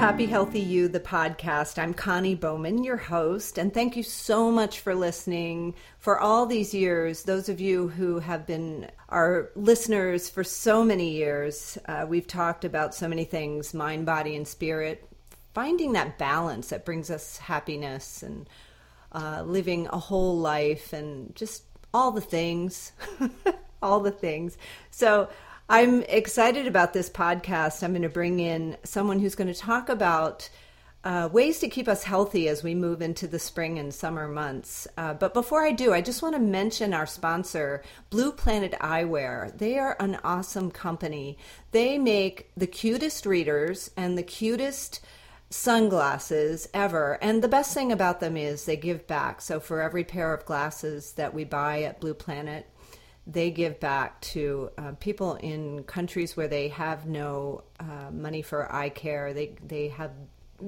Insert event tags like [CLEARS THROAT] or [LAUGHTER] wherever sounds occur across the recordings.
Happy Healthy You, the podcast. I'm Connie Bowman, your host, and thank you so much for listening for all these years. Those of you who have been our listeners for so many years, uh, we've talked about so many things mind, body, and spirit. Finding that balance that brings us happiness and uh, living a whole life and just all the things, [LAUGHS] all the things. So, I'm excited about this podcast. I'm going to bring in someone who's going to talk about uh, ways to keep us healthy as we move into the spring and summer months. Uh, but before I do, I just want to mention our sponsor, Blue Planet Eyewear. They are an awesome company. They make the cutest readers and the cutest sunglasses ever. And the best thing about them is they give back. So for every pair of glasses that we buy at Blue Planet, they give back to uh, people in countries where they have no uh, money for eye care. They they have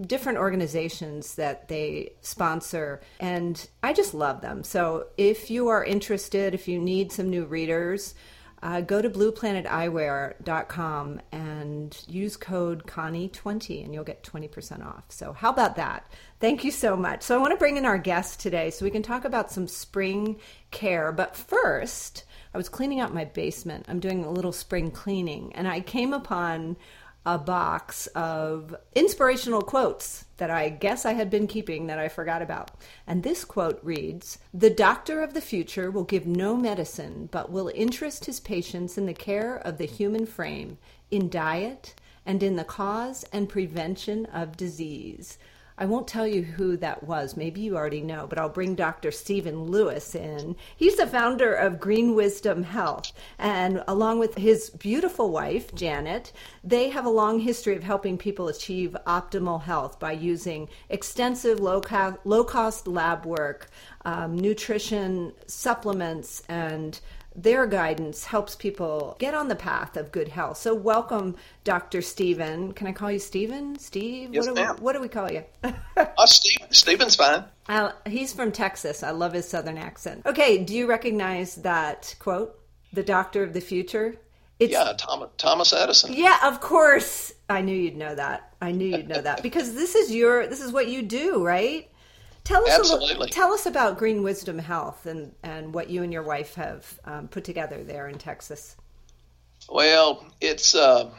different organizations that they sponsor and I just love them. So if you are interested, if you need some new readers, uh, go to blueplaneteyewear.com and use code Connie20 and you'll get 20% off. So, how about that? Thank you so much. So, I want to bring in our guest today so we can talk about some spring care. But first, I was cleaning out my basement. I'm doing a little spring cleaning, and I came upon a box of inspirational quotes that I guess I had been keeping that I forgot about. And this quote reads The doctor of the future will give no medicine, but will interest his patients in the care of the human frame, in diet, and in the cause and prevention of disease. I won't tell you who that was. Maybe you already know, but I'll bring Dr. Stephen Lewis in. He's the founder of Green Wisdom Health. And along with his beautiful wife, Janet, they have a long history of helping people achieve optimal health by using extensive low cost, lab work, um, nutrition, supplements, and their guidance helps people get on the path of good health. So, welcome, Dr. Stephen. Can I call you Stephen? Steve? Yes, what, do ma'am. We, what do we call you? [LAUGHS] uh, Steve, Stephen's fine. Uh, he's from Texas. I love his southern accent. Okay, do you recognize that quote? The doctor of the future? It's, yeah, Thomas, Thomas Edison. Yeah, of course. I knew you'd know that. I knew you'd know that because this is your this is what you do, right? Tell us Absolutely. Little, tell us about Green Wisdom Health and and what you and your wife have um, put together there in Texas. Well, it's uh,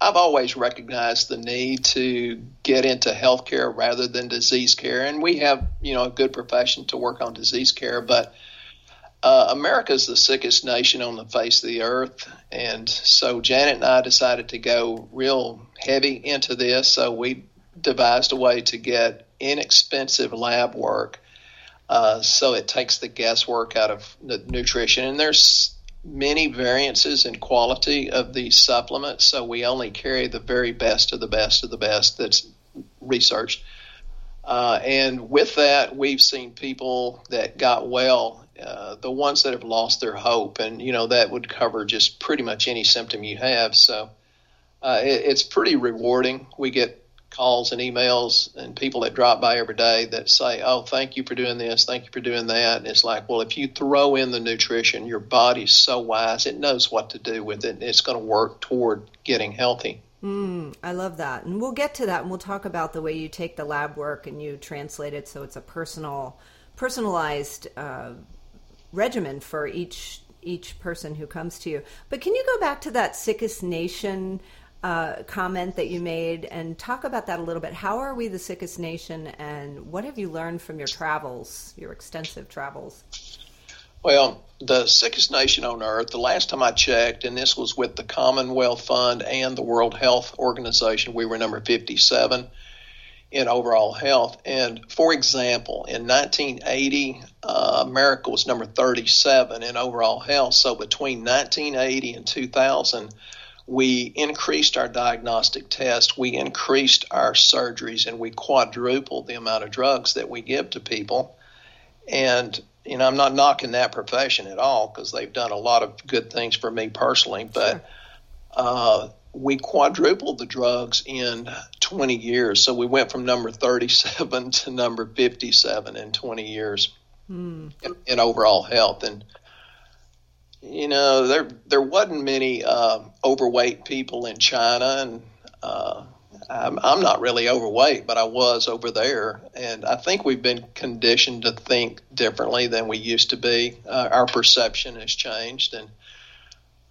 I've always recognized the need to get into healthcare rather than disease care, and we have you know a good profession to work on disease care, but. Uh, America is the sickest nation on the face of the earth, and so Janet and I decided to go real heavy into this. So we devised a way to get inexpensive lab work. Uh, so it takes the guesswork out of the nutrition. And there's many variances in quality of these supplements. So we only carry the very best of the best of the best that's researched. Uh, and with that, we've seen people that got well, uh, the ones that have lost their hope. And, you know, that would cover just pretty much any symptom you have. So uh, it, it's pretty rewarding. We get calls and emails and people that drop by every day that say, "Oh, thank you for doing this, thank you for doing that." And it's like, well, if you throw in the nutrition, your body's so wise; it knows what to do with it. It's going to work toward getting healthy. Mm, I love that, and we'll get to that, and we'll talk about the way you take the lab work and you translate it so it's a personal, personalized uh, regimen for each each person who comes to you. But can you go back to that sickest nation? Uh, comment that you made and talk about that a little bit. How are we the sickest nation, and what have you learned from your travels, your extensive travels? Well, the sickest nation on earth, the last time I checked, and this was with the Commonwealth Fund and the World Health Organization, we were number 57 in overall health. And for example, in 1980, uh, America was number 37 in overall health. So between 1980 and 2000, we increased our diagnostic tests, we increased our surgeries, and we quadrupled the amount of drugs that we give to people. And you know, I'm not knocking that profession at all because they've done a lot of good things for me personally, but sure. uh, we quadrupled the drugs in 20 years. So we went from number 37 [LAUGHS] to number 57 in 20 years mm. in, in, overall health. And you know, there there wasn't many uh, overweight people in China, and uh, I'm, I'm not really overweight, but I was over there, and I think we've been conditioned to think differently than we used to be. Uh, our perception has changed, and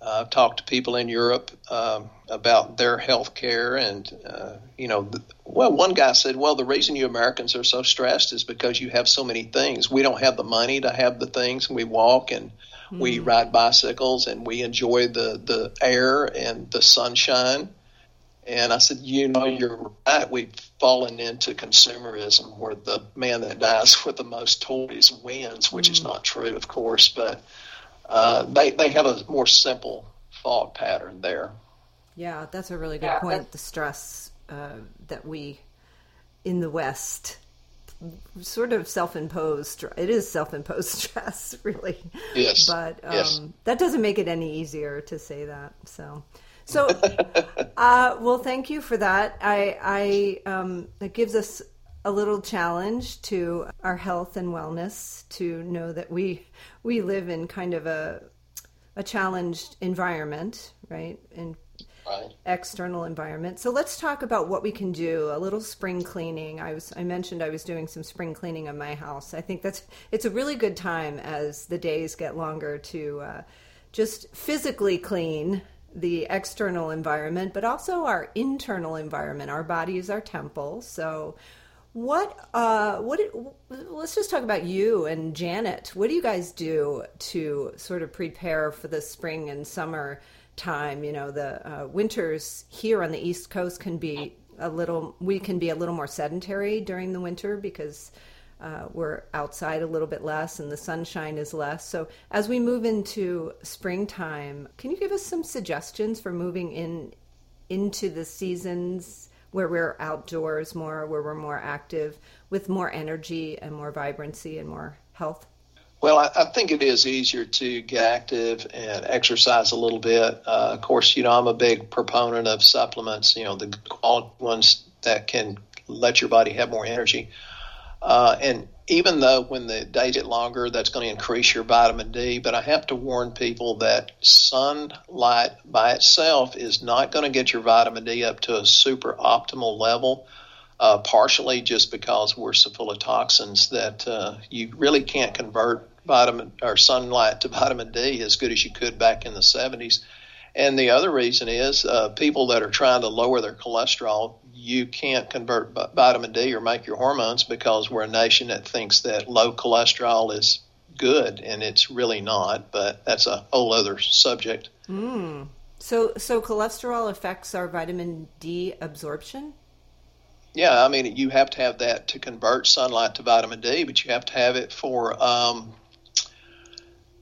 uh, I've talked to people in Europe um, about their health care, and uh, you know, well, one guy said, "Well, the reason you Americans are so stressed is because you have so many things. We don't have the money to have the things. and We walk and mm. we ride bicycles, and we enjoy the the air and the sunshine." And I said, you know, you're right. We've fallen into consumerism where the man that dies [LAUGHS] with the most toys wins, which mm. is not true, of course, but uh, they, they have a more simple thought pattern there. Yeah, that's a really good yeah, point. The stress uh, that we in the West sort of self-imposed it is self-imposed [LAUGHS] stress really yes but um, yes. that doesn't make it any easier to say that so [LAUGHS] so, uh, well, thank you for that. I, I, um, it gives us a little challenge to our health and wellness to know that we we live in kind of a a challenged environment, right? In right. external environment. So let's talk about what we can do. A little spring cleaning. I was I mentioned I was doing some spring cleaning of my house. I think that's it's a really good time as the days get longer to uh, just physically clean the external environment, but also our internal environment. Our body is our temple. So, what, uh, what, let's just talk about you and Janet. What do you guys do to sort of prepare for the spring and summer time? You know, the uh, winters here on the East Coast can be a little, we can be a little more sedentary during the winter because uh, we're outside a little bit less and the sunshine is less. So, as we move into springtime, can you give us some suggestions for moving in into the seasons where we're outdoors more, where we're more active, with more energy and more vibrancy and more health? Well, I, I think it is easier to get active and exercise a little bit. Uh, of course, you know, I'm a big proponent of supplements, you know, the quality ones that can let your body have more energy. Uh, and even though when the days get longer, that's going to increase your vitamin D. But I have to warn people that sunlight by itself is not going to get your vitamin D up to a super optimal level. Uh, partially just because we're so full of toxins that uh, you really can't convert vitamin or sunlight to [LAUGHS] vitamin D as good as you could back in the 70s. And the other reason is uh, people that are trying to lower their cholesterol you can't convert vitamin D or make your hormones because we're a nation that thinks that low cholesterol is good, and it's really not. But that's a whole other subject. Mm. So, so cholesterol affects our vitamin D absorption. Yeah, I mean, you have to have that to convert sunlight to vitamin D, but you have to have it for um,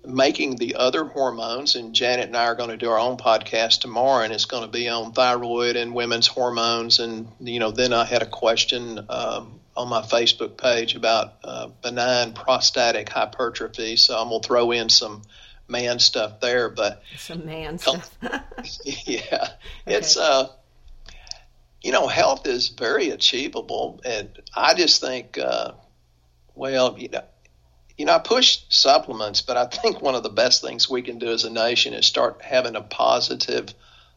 making the other hormones, and Janet and I are going to do our own podcast tomorrow, and it's going to be on thyroid and women's hormones. And you know, then I had a question um, on my Facebook page about uh, benign prostatic hypertrophy, so I'm going to throw in some man stuff there. But some man stuff. [LAUGHS] [LAUGHS] yeah, okay. it's uh, you know, health is very achievable, and I just think. Uh, well, you know, you know, I push supplements, but I think one of the best things we can do as a nation is start having a positive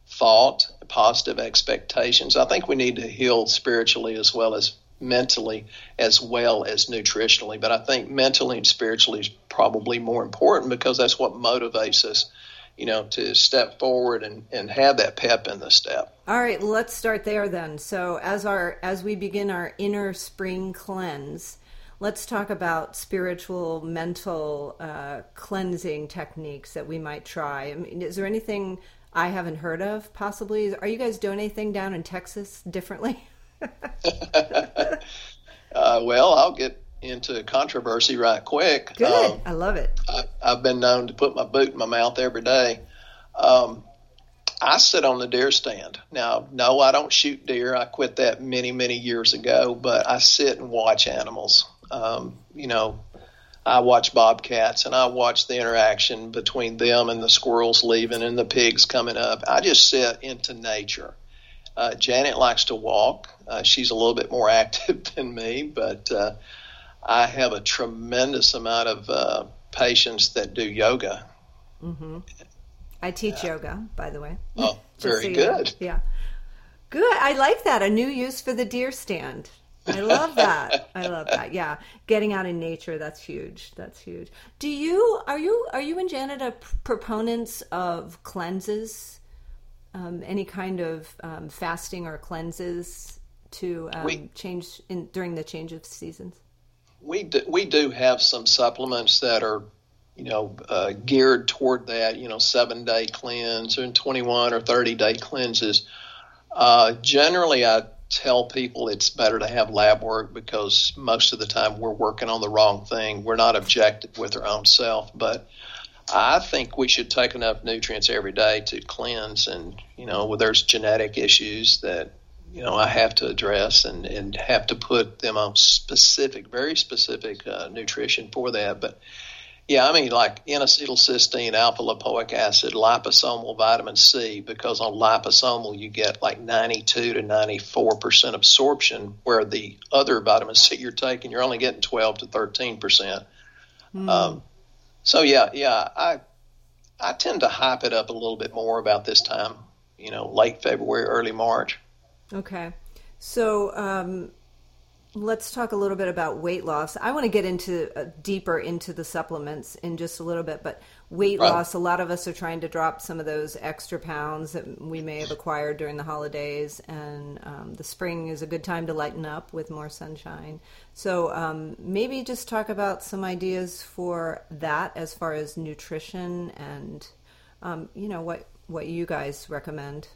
thought, positive expectations. I think we need to heal spiritually as well as mentally, as well as nutritionally. But I think mentally and spiritually is probably more important because that's what motivates us, you know, to step forward and, and have that pep in the step. All right, let's start there then. So as our as we begin our inner spring cleanse let's talk about spiritual, mental uh, cleansing techniques that we might try. I mean, is there anything I haven't heard of? Possibly, are you guys doing anything down in Texas differently? [LAUGHS] [LAUGHS] uh, well, I'll get into controversy right quick. Good, um, I love it. I, have been known to put my boot in my mouth every day. Um, I sit on the deer stand. Now, no, I don't shoot deer. I quit that many, many years ago, but I sit and watch animals. Um, you know, I watch bobcats and I watch the interaction between them and the squirrels leaving and the pigs coming up. I just sit into nature. Uh, Janet likes to walk. Uh, she's a little bit more [LAUGHS] active than me, but uh, I have a tremendous amount of uh, patients that do yoga. Mm-hmm. I teach yoga, by the way. Oh, [LAUGHS] very so good. Yeah. Good. I like that. A new use for the deer stand. I love that. I love that. Yeah, getting out in nature that's huge. That's huge. Do you are you are you and Janet a proponents of cleanses? Um, any kind of um, fasting or cleanses to um, we, change in during the change of seasons? We do, we do have some supplements that are you know uh, geared toward that. You know, seven day cleanse and twenty one or thirty day cleanses. Uh, generally, I tell people it's better to have lab work because most of the time we're working on the wrong thing. We're not objective with our own self, but I think we should take enough nutrients every day to cleanse. And you know, there's genetic issues that you know I have to address and and have to put them on specific, very specific uh, nutrition for that. But yeah, I mean like N-acetylcysteine, alpha lipoic acid, liposomal vitamin C, because on liposomal you get like 92 to 94 percent absorption, where the other vitamins C you're taking you're only getting 12 to 13 percent. Mm. Um, so yeah, yeah, I I tend to hype it up a little bit more about this time, you know, late February, early March. Okay, so um, let's talk a little bit about weight loss. I want to get into uh, deeper into the supplements in just a little bit, but weight right. loss, a lot of us are trying to drop some of those extra pounds that we may have acquired during the holidays, and um, the spring is a good time to lighten up with more sunshine. So um, maybe just talk about some ideas for that as far as nutrition and um, you know what what you guys recommend.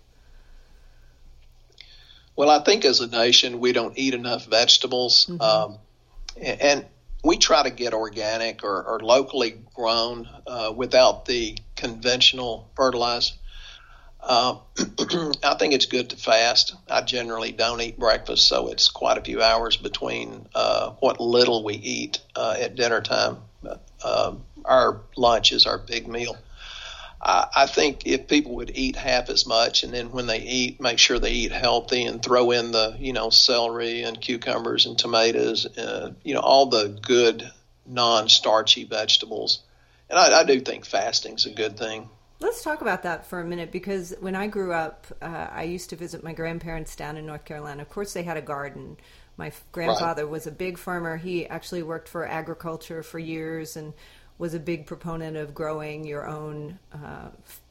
Well, I think as a nation, we don't eat enough vegetables. Mm-hmm. Um, and we try to get organic or, or locally grown uh, without the conventional fertilizer. Uh, [CLEARS THROAT] I think it's good to fast. I generally don't eat breakfast, so it's quite a few hours between uh, what little we eat uh, at dinner time. Uh, our lunch is our big meal. I, I think if people would eat half as much, and then when they eat, make sure they eat healthy and throw in the you know celery and cucumbers and tomatoes, uh, you know all the good non-starchy vegetables. And I, I do think fasting's a good thing. Let's talk about that for a minute because when I grew up, uh, I used to visit my grandparents down in North Carolina. Of course, they had a garden. My grandfather right. was a big farmer. He actually worked for agriculture for years and was a big proponent of growing your own uh, f-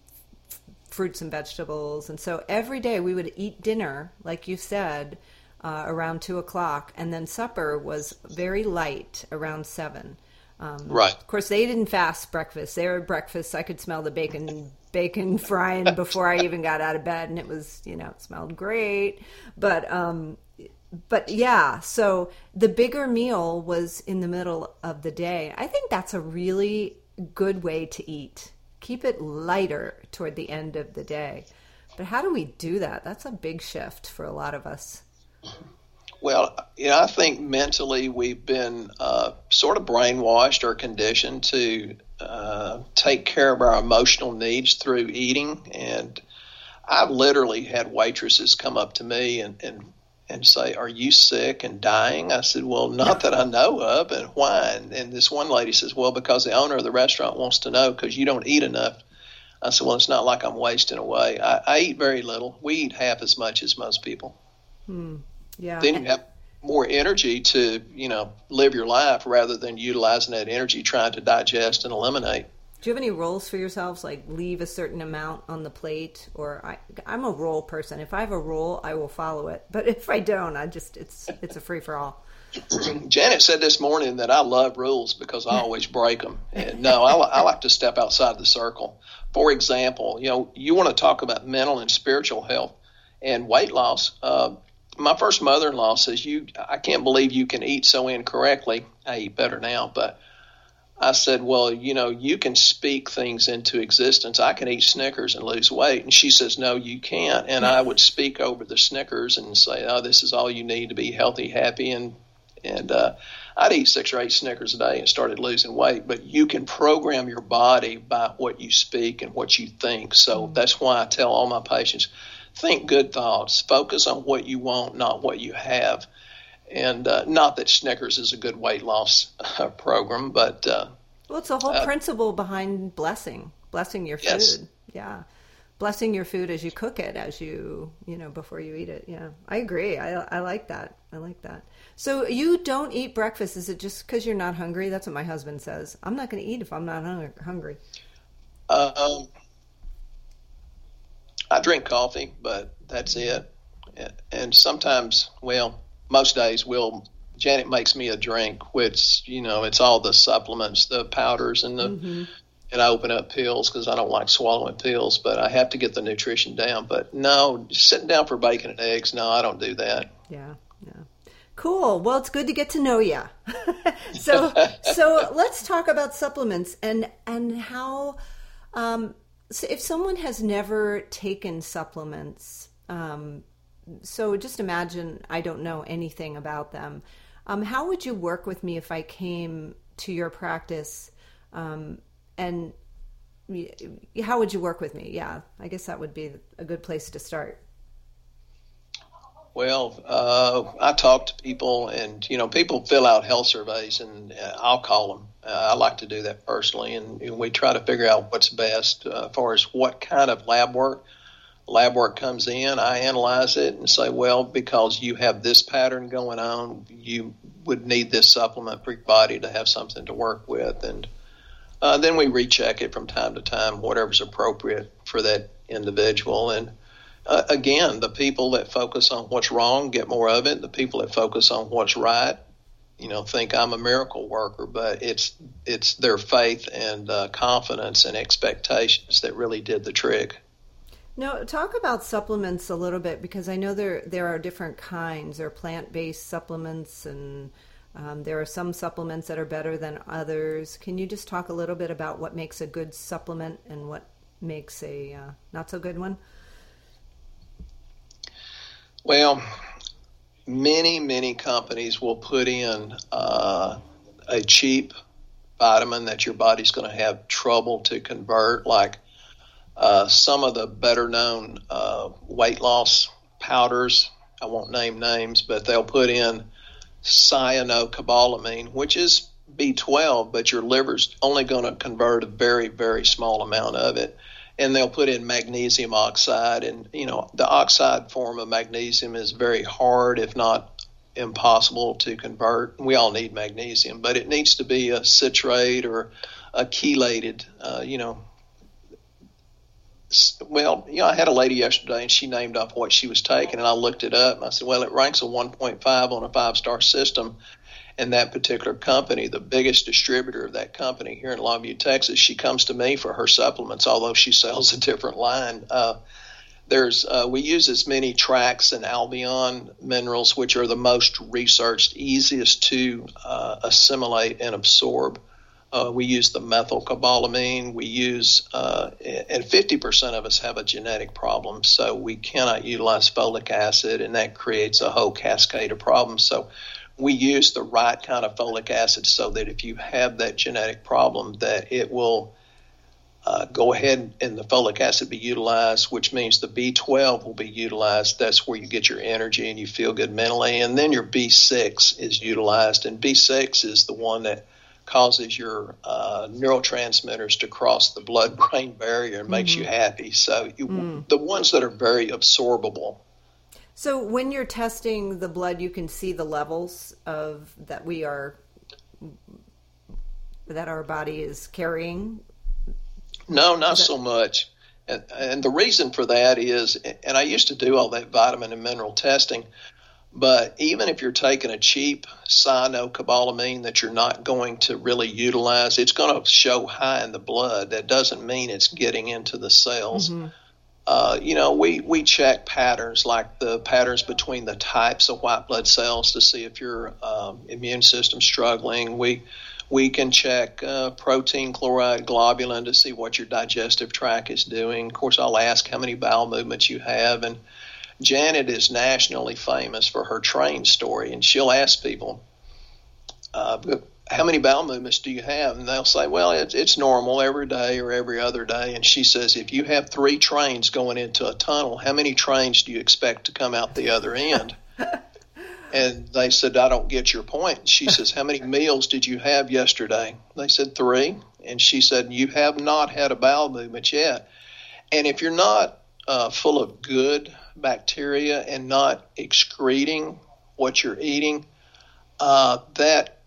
fruits and vegetables. And so every day we would eat dinner, like you said, uh, around two o'clock, and then supper was very light around seven. Um, right. Of course, they didn't fast breakfast. They were breakfast. I could smell the bacon [LAUGHS] bacon frying before I even got out of bed, and it was you know it smelled great. But um, but yeah, so the bigger meal was in the middle of the day. I think that's a really good way to eat. Keep it lighter toward the end of the day. But how do we do that? That's a big shift for a lot of us. Well, you know, I think mentally we've been uh, sort of brainwashed or conditioned to uh, take care of our emotional needs through eating. And I've literally had waitresses come up to me and, and and say, "Are you sick and dying?" I said, "Well, not that I know of." And why? And, and this one lady says, "Well, because the owner of the restaurant wants to know because you don't eat enough." I said, "Well, it's not like I'm wasting away. I, I eat very little. We eat half as much as most people. Hmm. Yeah. Then you have more energy to you know live your life rather than utilizing that energy trying to digest and eliminate." Do you have any rules for yourselves, like leave a certain amount on the plate? Or I, I'm a rule person. If I have a rule, I will follow it. But if I don't, I just it's it's a free for all. Janet said this morning that I love rules because I always break them. And no, I, I like to step outside the circle. For example, you know, you want to talk about mental and spiritual health and weight loss. Uh, my first mother-in-law says, "You, I can't believe you can eat so incorrectly. I eat better now, but." I said, Well, you know, you can speak things into existence. I can eat Snickers and lose weight. And she says, No, you can't. And I would speak over the Snickers and say, Oh, this is all you need to be healthy, happy. And, and, uh, I'd eat six or eight Snickers a day and started losing weight. But you can program your body by what you speak and what you think. So mm-hmm. that's why I tell all my patients think good thoughts, focus on what you want, not what you have and uh, not that Snickers is a good weight loss uh, program, but uh, well, it's a whole uh, principle behind blessing, blessing your food. Yes. Yeah, blessing your food as you cook it, as you you know before you eat it. Yeah, I agree. I I like that. I like that. So you don't eat breakfast? Is it just because you're not hungry? That's what my husband says. I'm not going to eat if I'm not hungry. Um, I drink coffee, but that's it. And sometimes, well, most days we'll Janet makes me a drink, which you know it's all the supplements, the powders, and the mm-hmm. and I open up pills because I don't like swallowing pills, but I have to get the nutrition down. But no, sitting down for bacon and eggs, no, I don't do that. Yeah, yeah. Cool. Well, it's good to get to know you. [LAUGHS] so, [LAUGHS] so let's talk about supplements and and how. Um, so if someone has never taken supplements, um, so just imagine I don't know anything about them. Um, how would you work with me if I came to your practice? Um, and how would you work with me? Yeah, I guess that would be a good place to start. Well, uh, I talk to people, and you know, people fill out health surveys, and uh, I'll call them. Uh, I like to do that personally, and, and, we try to figure out what's best uh, as far as what kind of lab work lab work comes in, I analyze it and say, well, because you have this pattern going on, you would need this supplement for your body to have something to work with. And uh, then we recheck it from time to time, whatever's appropriate for that individual. And uh, again, the people that focus on what's wrong get more of it. The people that focus on what's right, you know, think I'm a miracle worker. But it's it's their faith and uh, confidence and expectations that really did the trick. Now, talk about supplements a little bit because I know there there are different kinds. There are plant based supplements, and um, there are some supplements that are better than others. Can you just talk a little bit about what makes a good supplement and what makes a uh, not so good one? Well, many many companies will put in uh, a cheap vitamin that your body's going to have trouble to convert, like uh, some of the better known uh, weight loss powders, I won't name names, but they'll put in cyanocobalamin, which is B12, but your liver's only going to convert a very, very small amount of it. And they'll put in magnesium oxide. And, you know, the oxide form of magnesium is very hard, if not impossible to convert. We all need magnesium, but it needs to be a citrate or a chelated, uh, you know, well, you know, I had a lady yesterday and she named off what she was taking, and I looked it up and I said, well, it ranks a 1.5 on a five star system. And that particular company, the biggest distributor of that company here in Longview, Texas, she comes to me for her supplements, although she [LAUGHS] sells a different line. Uh, there's uh, we use as many TRAACS and Albion minerals, which are the most researched, easiest to uh, assimilate and absorb. Uh, we use the methylcobalamin. We use, uh, and 50% of us have a genetic problem, so we cannot utilize folic acid, and that creates a whole cascade of problems. So we use the right kind of folic acid so that if you have that genetic problem, that it will uh, go ahead and the folic acid be utilized, which means the B12 will be utilized. That's where you get your energy and you feel good mentally. And then your B6 is utilized, and B6 is the one that causes your uh, neurotransmitters to cross the blood brain barrier and makes mm-hmm. you happy. So, you, mm. the ones that are very absorbable. So, when you're testing the blood, you can see the levels of that we are that our body is carrying. No, not that- so much. And, and the reason for that is, and I used to do all that vitamin and mineral testing but even if you're taking a cheap cyanocobalamin that you're not going to really utilize, it's going to show high in the blood. That doesn't mean it's getting into the cells. Mm-hmm. Uh, you know, we, we check patterns like the patterns between the types of white blood cells to see if your um, immune system's struggling. We We can check uh, protein, chloride, globulin to see what your digestive tract is doing. Of course, I'll ask how many bowel movements you have. And Janet is nationally famous for her train story, and she'll ask people, uh, how many bowel movements do you have? And they'll say, well, it's, it's normal every day or every other day. And she says, if you have three trains going into a tunnel, how many trains do you expect to come out the other end? [LAUGHS] and they said, I don't get your point. She says, how many meals did you have yesterday? They said, three. And she said, you have not had a bowel movement yet. And if you're not uh, full of good bacteria and not excreting what you're eating, uh, that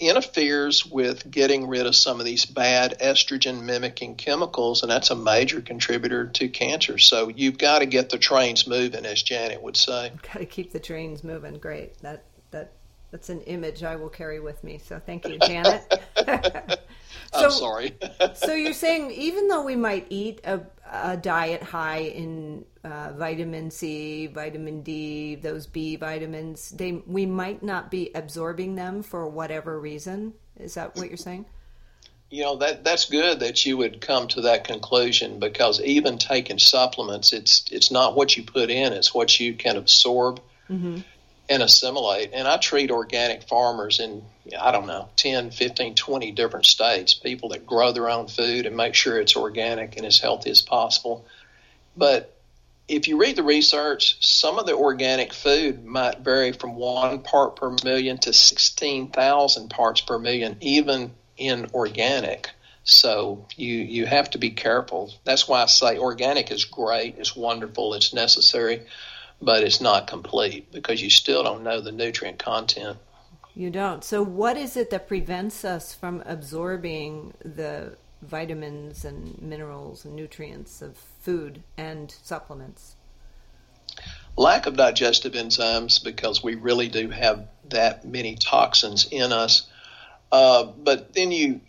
interferes with getting rid of some of these bad estrogen mimicking chemicals, and that's a major contributor to cancer. So you've got to get the trains moving, as Janet would say. Got to keep the trains moving. Great. That that that's an image I will carry with me. So thank you, Janet. [LAUGHS] [LAUGHS] so, I'm sorry. so you're saying even though we might eat a, a diet high in uh, vitamin C, vitamin D, those B vitamins, they we might not be absorbing them for whatever reason. Is that what you're saying? You know that that's good that you would come to that conclusion because even taking supplements, it's it's not what you put in; it's what you can absorb. Mm-hmm and assimilate. And I treat organic farmers in, I don't know, 10, 15, 20 different states, people that grow their own food and make sure it's organic and as healthy as possible. But if you read the research, some of the organic food might vary from one part per million to 16,000 parts per million, even in organic. So you, you have to be careful. That's why I say organic is great, it's wonderful, it's necessary but it's not complete because you still don't know the nutrient content. You don't. So, what is it that prevents us from absorbing the vitamins and minerals and nutrients of food and supplements? Lack of digestive enzymes because we really do have that many toxins in us. Uh, but then you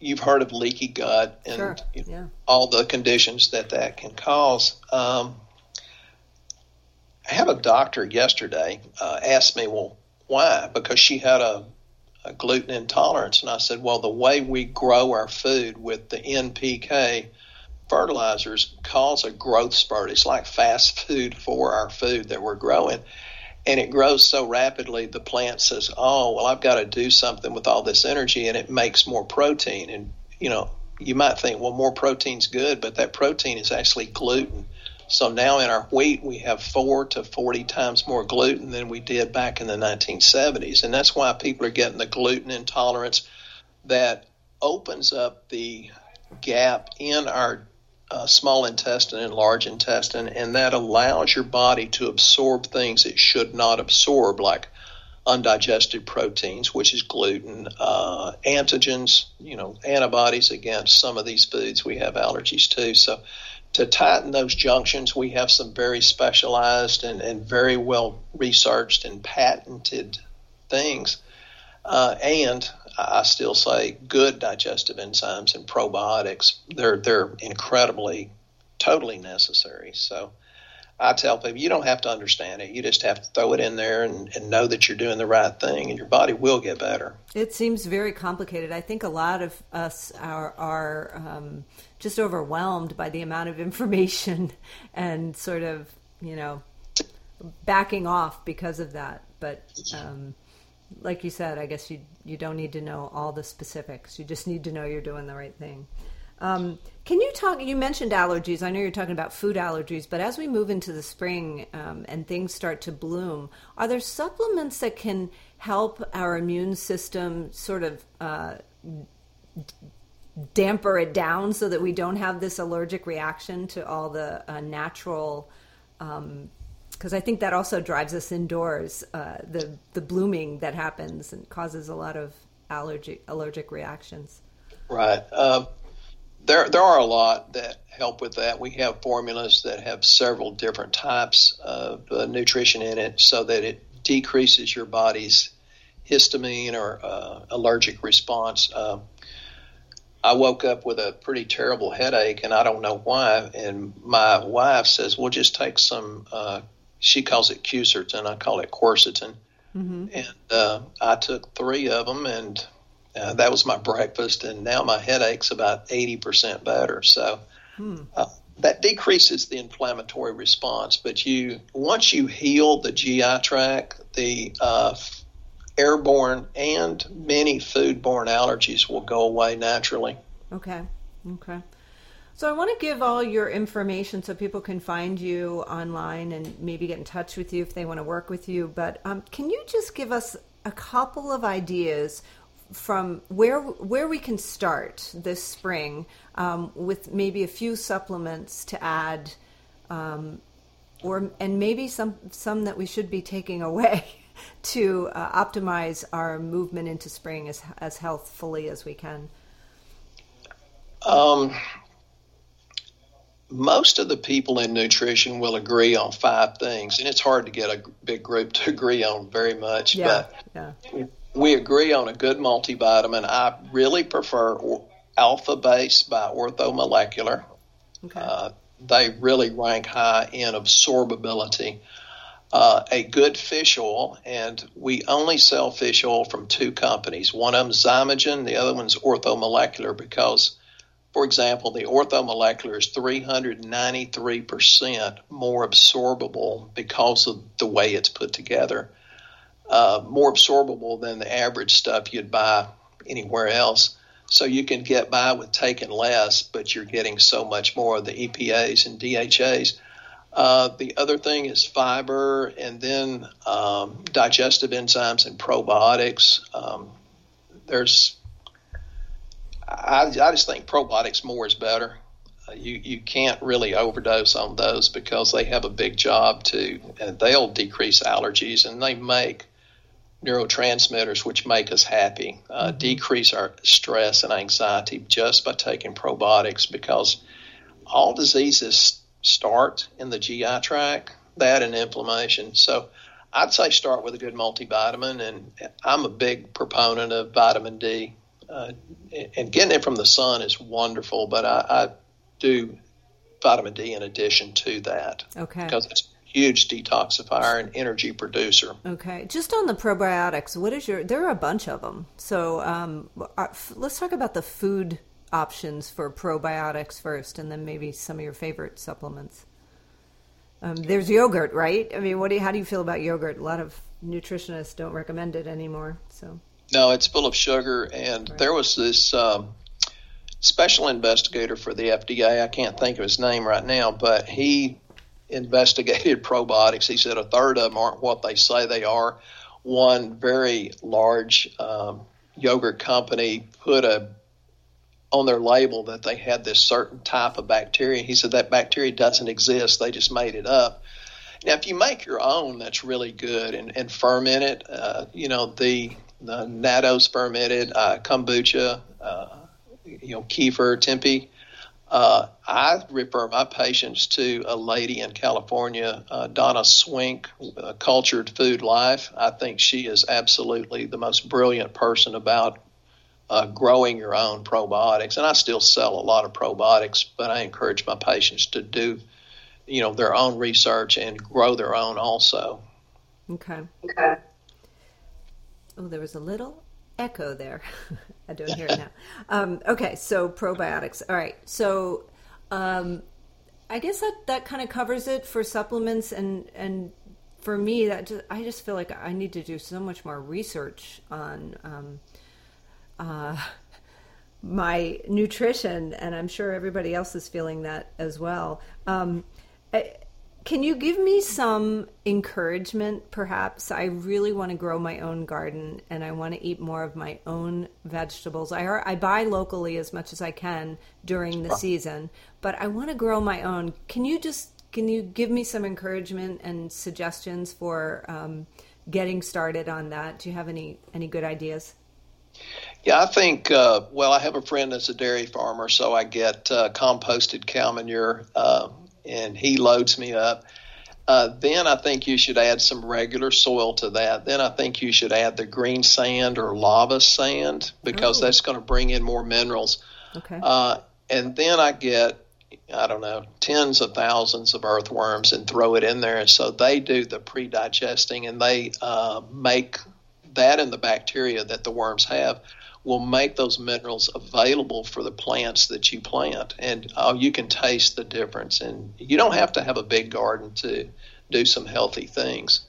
you've heard of leaky gut and sure. yeah. all the conditions that that can cause. Um, I had a doctor yesterday uh, ask me, well, why? Because she had a gluten intolerance. And I said, well, the way we grow our food with the NPK fertilizers cause a growth spurt. It's like fast food for our food that we're growing. And it grows so rapidly, the plant says, oh, well, I've got to do something with all this energy, and it makes more protein. And, you know, you might think, well, more protein's good, but that protein is actually gluten. So now in our wheat, we have four to 40 times more gluten than we did back in the 1970s. And that's why people are getting the gluten intolerance that opens up the gap in our uh, small intestine and large intestine, and that allows your body to absorb things it should not absorb, like undigested proteins, which is gluten, uh, antigens, you know, antibodies against some of these foods we have allergies to. So to tighten those junctions, we have some very specialized and, and very well researched and patented things. Uh, and I still say good digestive enzymes and probiotics. They're they're incredibly, totally necessary. So I tell people you don't have to understand it. You just have to throw it in there and, and, know that you're doing the right thing, and your body will get better. It seems very complicated. I think a lot of us are are um, just overwhelmed by the amount of [LAUGHS] information and sort of you know backing off because of that. But um, like you said, I guess you you don't need to know all the specifics. You just need to know you're doing the right thing. Um, can you talk? You mentioned allergies. I know you're talking about food allergies, but as we move into the spring um, and things start to bloom, are there supplements that can help our immune system sort of uh, damper it down so that we don't have this allergic reaction to all the uh, natural? because um, I think that also drives us indoors. Uh, the the blooming that happens and causes a lot of allergic allergic reactions. Right. Uh, there there are a lot that help with that. We have formulas that have several different types of uh, nutrition in it, so that it decreases your body's histamine or uh, allergic response. Uh, I woke up with a pretty terrible headache, and I don't know why. And my wife says, "Well, just take some." Uh, she calls it quercetin. I call it quercetin. Mm-hmm. And uh, I took three of them, and uh, that was my breakfast, and now my headache's about 80% better. So hmm. uh, that decreases the inflammatory response. But you once you heal the GI tract, the uh, airborne and many foodborne allergies will go away naturally. Okay. Okay. So I want to give all your information so people can find you online and maybe get in touch with you if they want to work with you. But um, can you just give us a couple of ideas from where where we can start this spring um, with maybe a few supplements to add, um, or and maybe some some that we should be taking away [LAUGHS] to uh, optimize our movement into spring as as healthfully as we can. Um, most of the people in nutrition will agree on five things, and it's hard to get a big group to [LAUGHS] agree on very much. Yeah, but yeah. We agree on a good multivitamin. I really prefer Alpha Base by Orthomolecular. Okay. Uh, they really rank high in absorbability. Uh, a good fish oil, and we only sell fish oil from two companies. One of them Xymogen, the other one's Orthomolecular because for example, the orthomolecular is 393% more absorbable because of the way it's put together. Uh, more absorbable than the average stuff you'd buy anywhere else. So you can get by with taking less, but you're getting so much more of the EPAs and DHAs. Uh, the other thing is fiber and then um, digestive enzymes and probiotics. Um, there's I, I just think probiotics more is better. Uh, you you can't really overdose on those because they have a big job to, and they'll decrease allergies and they make neurotransmitters which make us happy, uh, mm-hmm. decrease our stress and anxiety just by taking probiotics because all diseases start in the GI tract, that and inflammation. So I'd say start with a good multivitamin, and I'm a big proponent of vitamin D uh, and getting it from the sun is wonderful, but I, I, do vitamin D in addition to that. Okay. Because it's huge detoxifier and energy producer. Okay. Just on the probiotics, what is your? There are a bunch of them. So um, uh, let's talk about the food options for probiotics first, and then maybe some of your favorite supplements. Um, there's yogurt, right? I mean, what do you, how do you feel about yogurt? A lot of nutritionists don't recommend it anymore. So no, it's full of sugar. And right. there was this um, special investigator for the FDA. I can't think of his name right now, but he investigated [LAUGHS] probiotics. He said a third of them aren't what they say they are. One very large um, yogurt company put a on their label that they had this certain type of bacteria. He said that bacteria doesn't exist; they just made it up. Now, if you make your own, that's really good and, and ferment it. Uh, you know the the natto's fermented, uh, kombucha, uh, you know, kefir, tempeh. Uh, I refer my patients to a lady in California, uh, Donna Schwenk, uh, Cultured Food Life. I think she is absolutely the most brilliant person about uh, growing your own probiotics. And I still sell a lot of probiotics, but I encourage my patients to do, you know, their own research and grow their own also. Okay. Okay. Oh, there was a little echo there. [LAUGHS] I don't hear it now. Um, okay, so probiotics. All right, so um, I guess that that kind of covers it for supplements, and and for me, that just, I just feel like I need to do so much more research on. Um, uh, [LAUGHS] my nutrition, and I'm sure everybody else is feeling that as well. Um, I, can you give me some encouragement, perhaps? I really want to grow my own garden and I want to eat more of my own vegetables. I, I buy locally as much as I can during the season, but I want to grow my own. Can you just can you give me some encouragement and suggestions for um, getting started on that? Do you have any any good ideas? Yeah, I think. Uh, well, I have a friend that's a dairy farmer, so I get uh, composted cow manure. Uh, and he loads me up. Uh, then I think you should add some regular soil to that. Then I think you should add the green sand or lava sand because oh. that's going to bring in more minerals. Okay. Uh, and then I get, I don't know, tens of thousands of earthworms and throw it in there. And so they do the pre digesting and they uh, make that and the bacteria that the worms have will make those minerals available for the plants that you plant. And oh, you can taste the difference. And you don't have to have a big garden to do some healthy things.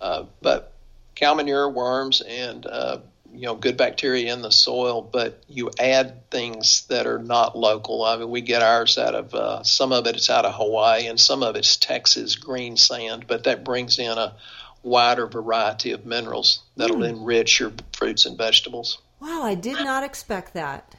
Uh, but cow manure, worms, and uh, you know good bacteria in the soil, but you add things that are not local. I mean, we get ours out of uh, some of it it's out of Hawaii, and some of it's Texas green sand, but that brings in a wider variety of minerals that'll mm. enrich your fruits and vegetables. Wow, I did not expect that.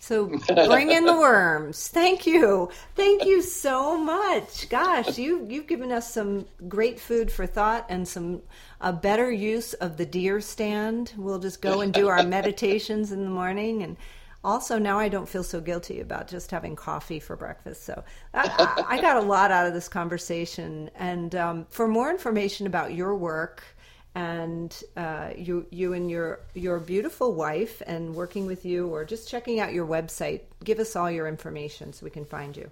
So bring in the [LAUGHS] worms. Thank you. Thank you so much. Gosh, you you've given us some great food for thought and some a better use of the deer stand. We'll just go and do our [LAUGHS] meditations in the morning and also now I don't feel so guilty about just having coffee for breakfast. So I, I got a lot out of this conversation. And um, for more information about your work, and uh, you you and your your beautiful wife and working with you or just checking out your website give us all your information so we can find you.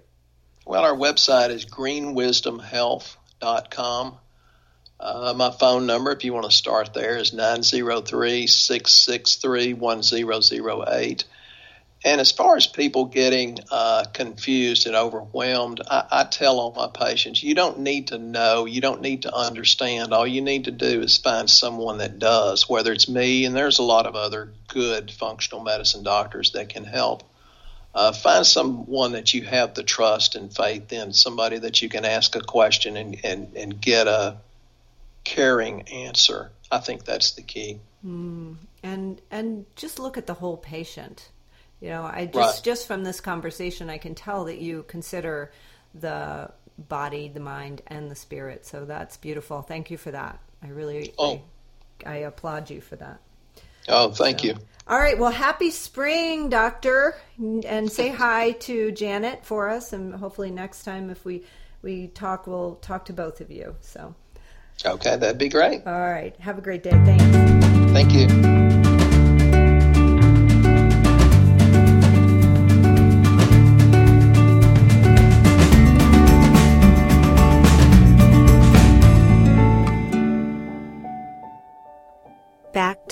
Well our website is greenwisdomhealth.com uh, my phone number if you want to start there is 903-663-1008 and as far as people getting uh, confused and overwhelmed, I, I, tell all my patients, you don't need to know, you don't need to understand. All you need to do is find someone that does, whether it's me, and there's a lot of other good functional medicine doctors that can help. Uh, find someone that you have the trust and faith in, somebody that you can ask a question and, and, and get a caring answer. I think that's the key. Mm. And and just look at the whole patient you know, I just right. just from this conversation, I can tell that you consider the body, the mind, and the spirit. So that's beautiful. Thank you for that. I really, oh. I, I applaud you for that. Oh, thank so. you. All right. Well, happy spring, doctor, and say [LAUGHS] hi to Janet for us, and hopefully next time if we we talk, we'll talk to both of you. So. Okay, that'd be great. All right. Have a great day. Thanks. Thank you.